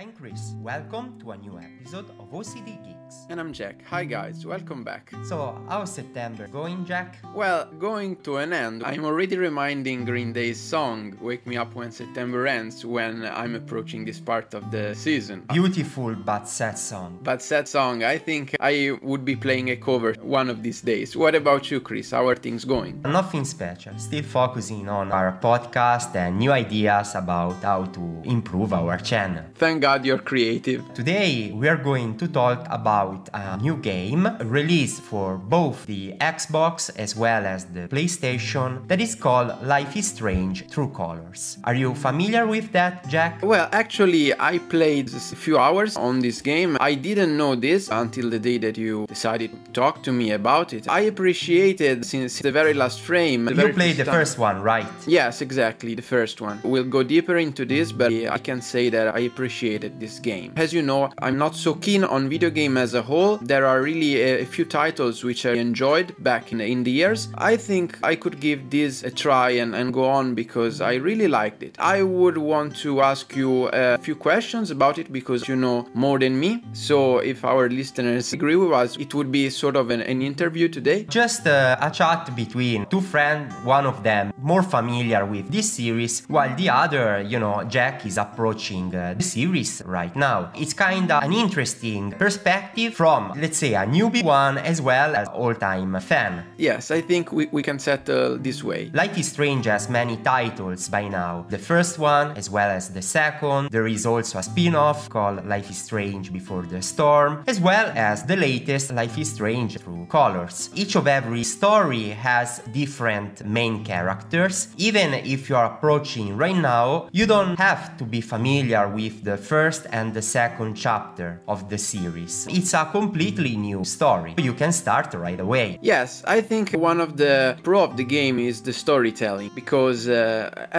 I'm Cris. Welcome to a new episode of OCD Geeks. And I'm Jack. Hi guys, welcome back. So, how's September going, Jack? Well, going to an end. I'm already reminding Green Day's song Wake Me Up When September Ends when I'm approaching this part of the season. Beautiful but sad song. But sad song, I think I would be playing a cover one of these days. What about you, Cris? How are things going? Nothing special. Still focusing on our podcast and new ideas about how to improve our channel. Thank God you're creative. Today we are going to talk about a new game released for both the Xbox as well as the PlayStation that is called Life is Strange True Colors. Are you familiar with that, Jack? Well, actually, I played a few hours on this game. I didn't know this until the day that you decided to talk to me about it. I appreciated since the very last frame. the You played the time- first one, right? Yes, exactly, the first one. We'll go deeper into this, but I can say that I appreciated this game. As you know, I'm not so keen on video game as a whole. There are really a, few titles which I enjoyed back in the, in the years. I think I could give this a try and, and go on because I really liked it. I would want to ask you a few questions about it because you know more than me. So if our listeners agree with us, it would be sort of an, an interview today. Just uh, a chat between two friends, one of them more familiar with this series, while the other, you know, Jack is approaching uh, the series right now. It's kinda an interesting perspective from, let's say, a newbie one as well as all-time fan. Yes, I think we, we can settle this way. Life is Strange has many titles by now. The first one, as well as the second. There is also a spin off called Life is Strange Before the Storm, as well as the latest Life is Strange True Colors. Each of every story has different main characters. Even if you are approaching right now, you don't have to be familiar with the first and the second chapter of the series. It's a completely new story. You can start right away. Yes, I think one of the pro of the game is the storytelling because uh,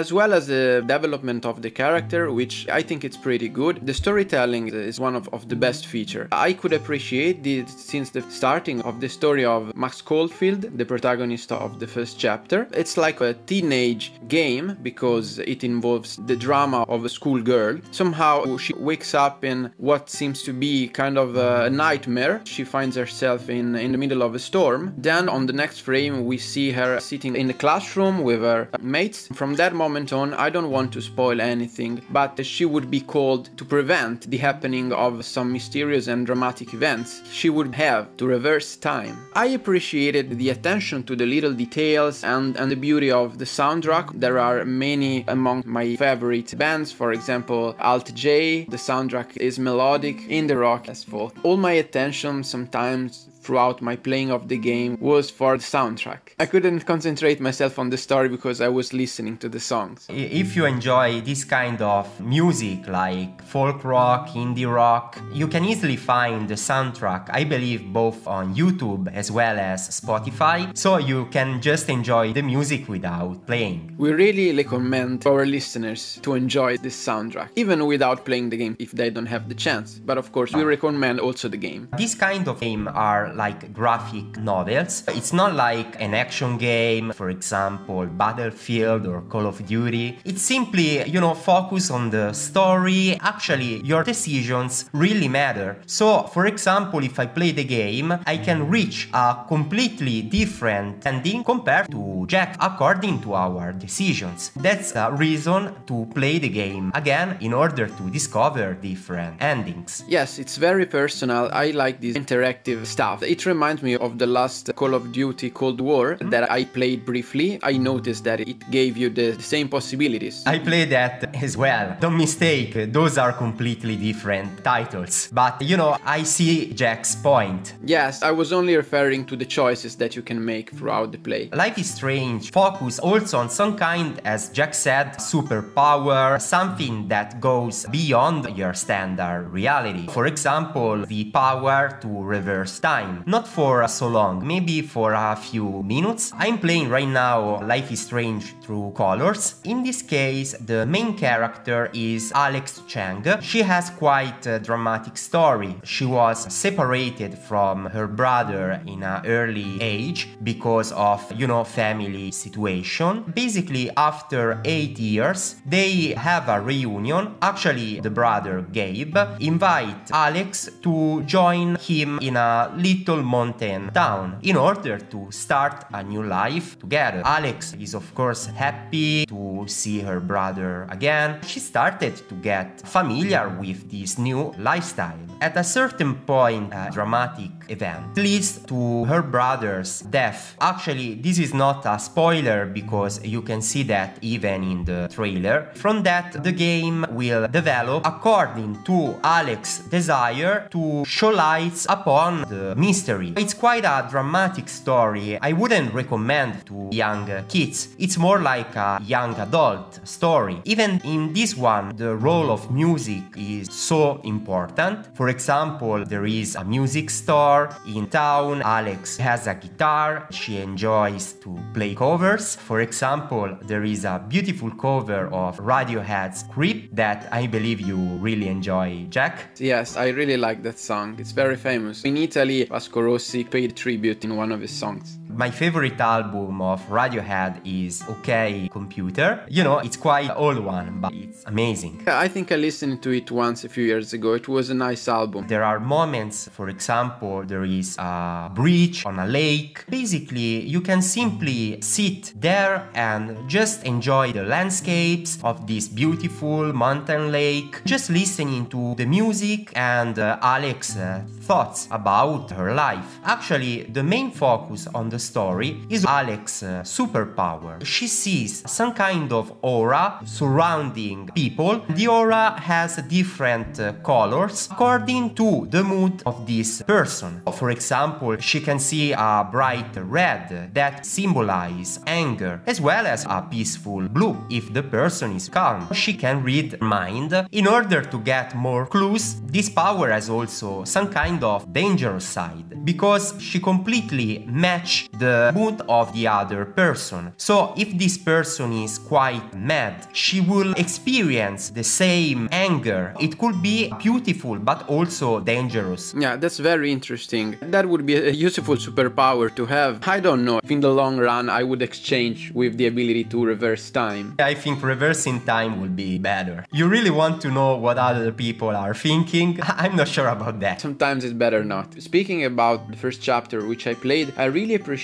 as well as the development of the character, which I think it's pretty good, the storytelling is one of, of the best feature. I could appreciate this since the starting of the story of Max Caulfield, the protagonist of the first chapter. It's like a teenage game because it involves the drama of a schoolgirl. Somehow she wakes up in what seems to be kind of a nightmare. She finds herself in in the middle of a storm. Then on the next frame we see her sitting in the classroom with her mates. From that moment on, I don't want to spoil anything, but she would be called to prevent the happening of some mysterious and dramatic events. She would have to reverse time. I appreciated the attention to the little details and, and the beauty of the soundtrack. There are many among my favorite bands, for example, Alt J. The soundtrack is melodic, in the rock as well. All my attention sometimes throughout my playing of the game was for the soundtrack. I couldn't concentrate myself on the story because I was listening to the songs. If you enjoy this kind of music like folk rock, indie rock, you can easily find the soundtrack, I believe, both on YouTube as well as Spotify, so you can just enjoy the music without playing. We really recommend our listeners to enjoy this soundtrack, even without playing the game if they don't have the chance. But of course, we recommend also the game. This kind of game are like graphic novels. It's not like an action game, for example, Battlefield or Call of Duty. It's simply, you know, focus on the story. Actually, your decisions really matter. So, for example, if I play the game, I can reach a completely different ending compared to Jack according to our decisions. That's a reason to play the game again in order to discover different endings. Yes, it's very personal. I like this interactive stuff. It reminds me of the last Call of Duty Cold War that I played briefly. I noticed that it gave you the same possibilities. I played that as well. Don't mistake, those are completely different titles. But you know, I see Jack's point. Yes, I was only referring to the choices that you can make throughout the play. Life is Strange focus also on some kind, as Jack said, superpower, something that goes beyond your standard reality. For example, the power to reverse time. Time, not for uh, so long, maybe for a few minutes. I'm playing right now Life is Strange True Colors. In this case, the main character is Alex Chang. She has quite a dramatic story. She was separated from her brother in an early age because of, you know, family situation. Basically, after 8 years, they have a reunion. Actually, the brother Gabe invite Alex to join him in a little mountain town in order to start a new life together. Alex is of course happy to see her brother again. She started to get familiar with this new lifestyle. At a certain point, a dramatic event leads to her brother's death. Actually, this is not a spoiler because you can see that even in the trailer. From that, the game will develop according to Alex's desire to show lights upon the mystery. It's quite a dramatic story. I wouldn't recommend to young kids. It's more like a young adult story. Even in this one, the role of music is so important. For example, there is a music store in town. Alex has a guitar. She enjoys to play covers. For example, there is a beautiful cover of Radiohead's Creep that I believe you really enjoy, Jack. Yes, I really like that song. It's very famous. In Italy, Vasco Rossi paid tribute in one of his songs. My favorite album of Radiohead is OK Computer. You know, it's quite old one, but it's amazing. I think I listened to it once a few years ago. It was a nice album. There are moments, for example, there is a bridge on a lake. Basically, you can simply sit there and just enjoy the landscapes of this beautiful mountain lake, just listening to the music and uh, Alex's uh, thoughts about her life. Actually, the main focus on the story is Alex's uh, superpower. She sees some kind of aura surrounding people. The aura has different uh, colors according to the mood of this person. For example, she can see a bright red that symbolizes anger, as well as a peaceful blue if the person is calm. She can read mind. In order to get more clues, this power has also some kind of dangerous side because she completely match the mood of the other person. So if this person is quite mad, she will experience the same anger. It could be beautiful but also dangerous. Yeah, that's very interesting. That would be a useful superpower to have. I don't know if in the long run I would exchange with the ability to reverse time. I think reversing time would be better. You really want to know what other people are thinking? I'm not sure about that. Sometimes it's better not. Speaking about the first chapter which I played, I really appreciate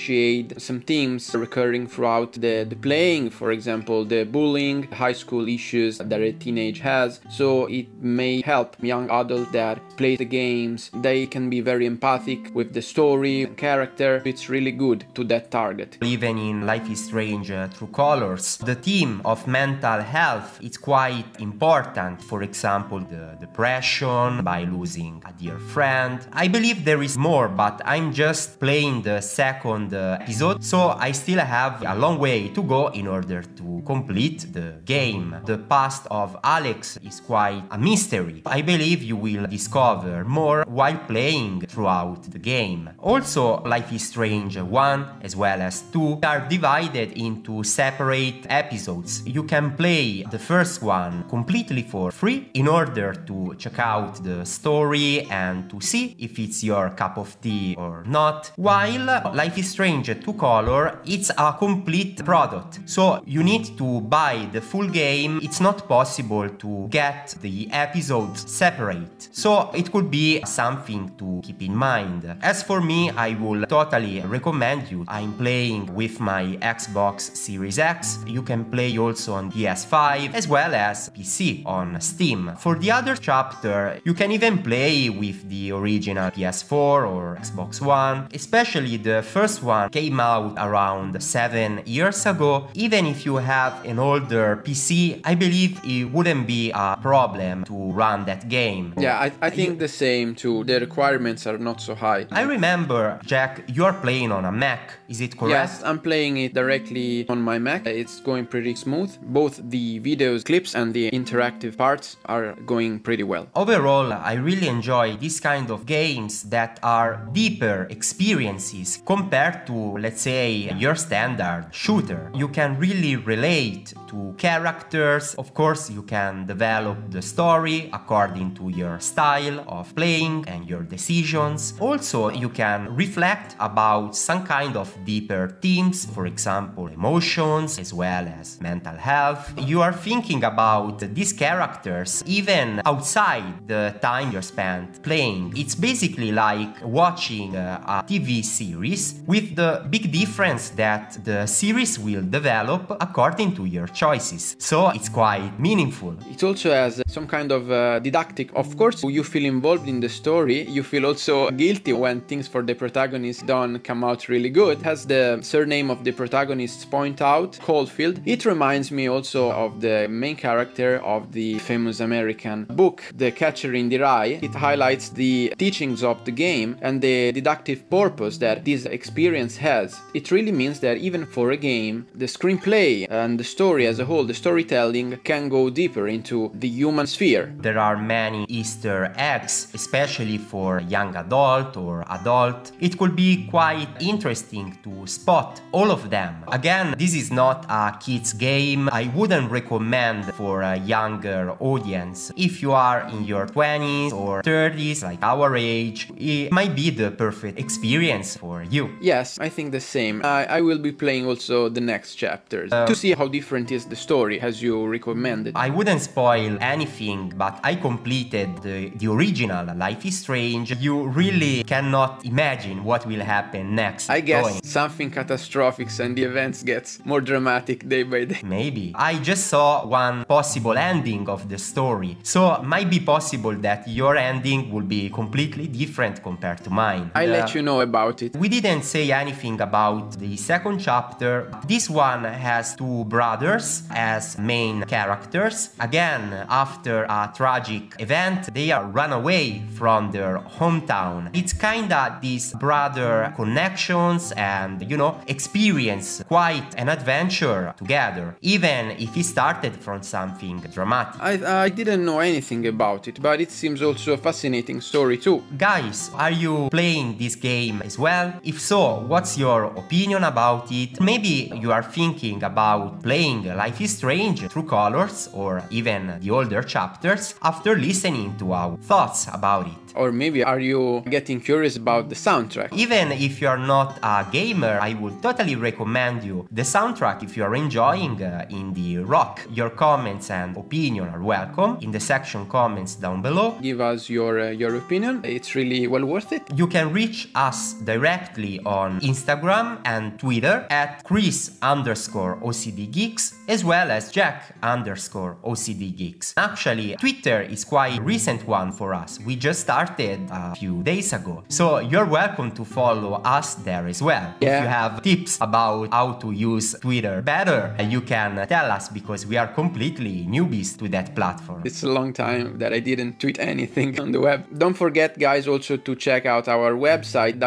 some themes recurring throughout the, the playing, for example, the bullying, high school issues that a teenage has. So it may help young adults that play the games. They can be very empathic with the story, character. It's really good to that target. Even in Life is Strange uh, True Colors, the theme of mental health is quite important. For example, the depression by losing a dear friend. I believe there is more, but I'm just playing the second uh, episode, so I still have a long way to go in order to complete the game. The past of Alex is quite a mystery. I believe you will discover more while playing throughout the game. Also, Life is Strange 1 as well as 2 are divided into separate episodes. You can play the first one completely for free in order to check out the story and to see if it's your cup of tea or not. While Life is Strange True Color, it's a complete product. So you need to buy the full game. It's not possible to get the episodes separate. So it could be something to keep in mind. As for me, I will totally recommend you. I'm playing with my Xbox Series X. You can play also on PS5 as well as PC on Steam. For the other chapter, you can even play with the original PS4 or Xbox One. Especially the first one came out around seven years ago. Even if you have an older PC, I believe it wouldn't be a problem to run that game. Yeah, I, I think the same too. The requirements are not so high. I remember, Jack, you're playing on a Mac, is it correct? Yes, I'm playing it directly on my Mac. It's going pretty smooth. Both the videos, clips, and the interactive parts are going pretty well. Overall, I really enjoy this kind of games that are deeper experiences compared to, let's say, your standard shooter. You can really relate to characters. Of course, you can develop the story according to your style of playing and your decisions. Also, you can reflect about some kind of deeper themes, for example, emotions as well as mental health. You are thinking about these characters even outside the time you're spent playing. It's basically like watching uh, a, a TV series with the big difference that the series will develop according to your choices. So it's quite meaningful. It also has some kind of uh, didactic. Of course, you feel involved in the story. You feel also guilty when things for the protagonist don't come out really good. As the surname of the protagonists point out, Caulfield, it reminds me also of the main character of the famous American book, The Catcher in the Rye. It highlights the teachings of the game and the deductive purpose that this experience has. It really means that even for a game, the screenplay and the story as a whole, the storytelling can go deeper into the human sphere. There are many Easter eggs, especially for young adult or adult. It could be quite interesting to spot all of them. Again, this is not a kids game. I wouldn't recommend for a younger audience. If you are in your 20s or 30s, like our age, it might be the perfect experience for you. Yes, I think the same. I, I will be playing also the next chapters to see how different is the story as you recommended. I wouldn't spoil anything, but I completed the, the original Life is Strange. You really cannot imagine what will happen next. I guess going. something catastrophic and the events gets more dramatic day by day. Maybe. I just saw one possible ending of the story, so might be possible that your ending will be completely different compared to mine. I'll let you know about it. We didn't say anything about the second chapter. This one has two brothers as main characters. Again, after a tragic event, they are run away from their hometown. It's kinda these brother connections and, you know, experience quite an adventure together, even if it started from something dramatic. I, I didn't know anything about it, but it seems also a fascinating story too. Guys, are you playing this game as well? If so, what's your opinion about it? Maybe you are thinking about playing Life is Strange True Colors or even the older chapters after listening to our thoughts about it. Or maybe are you getting curious about the soundtrack? Even if you are not a gamer, I would totally recommend you the soundtrack if you are enjoying uh, indie rock. Your comments and opinion are welcome in the section comments down below. Give us your uh, your opinion. It's really well worth it. You can reach us directly on Instagram and Twitter at Cris underscore OCD Geeks as well as Jack underscore OCD Geeks. Actually, Twitter is quite a recent one for us. We just started a few days ago. So you're welcome to follow us there as well. If you have tips about how to use Twitter better, you can tell us because we are completely newbies to that platform. It's a long time that I didn't tweet anything on the web. Don't forget, guys, also to check out our website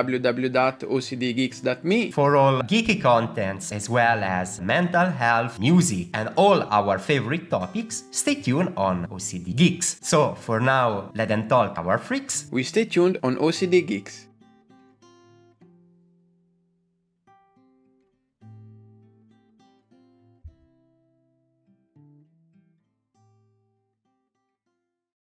www.ocdgeeks.me. for all geeky contents as well as mental health, music, and all our favorite topics, stay tuned on OCD Geeks. So for now, let them talk our freaks. We stay tuned on OCD Geeks.